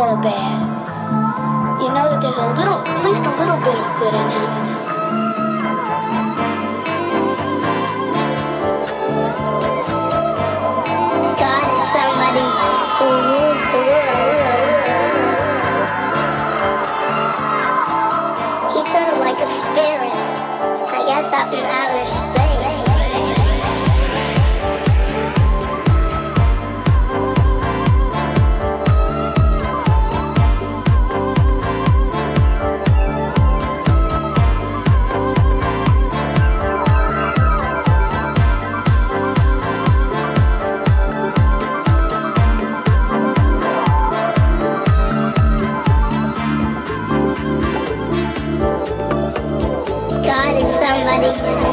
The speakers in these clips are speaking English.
You know that there's a little, at least a little bit of good in him. God is somebody who rules the world. He's sort of like a spirit. I guess up and out. everybody.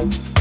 Thank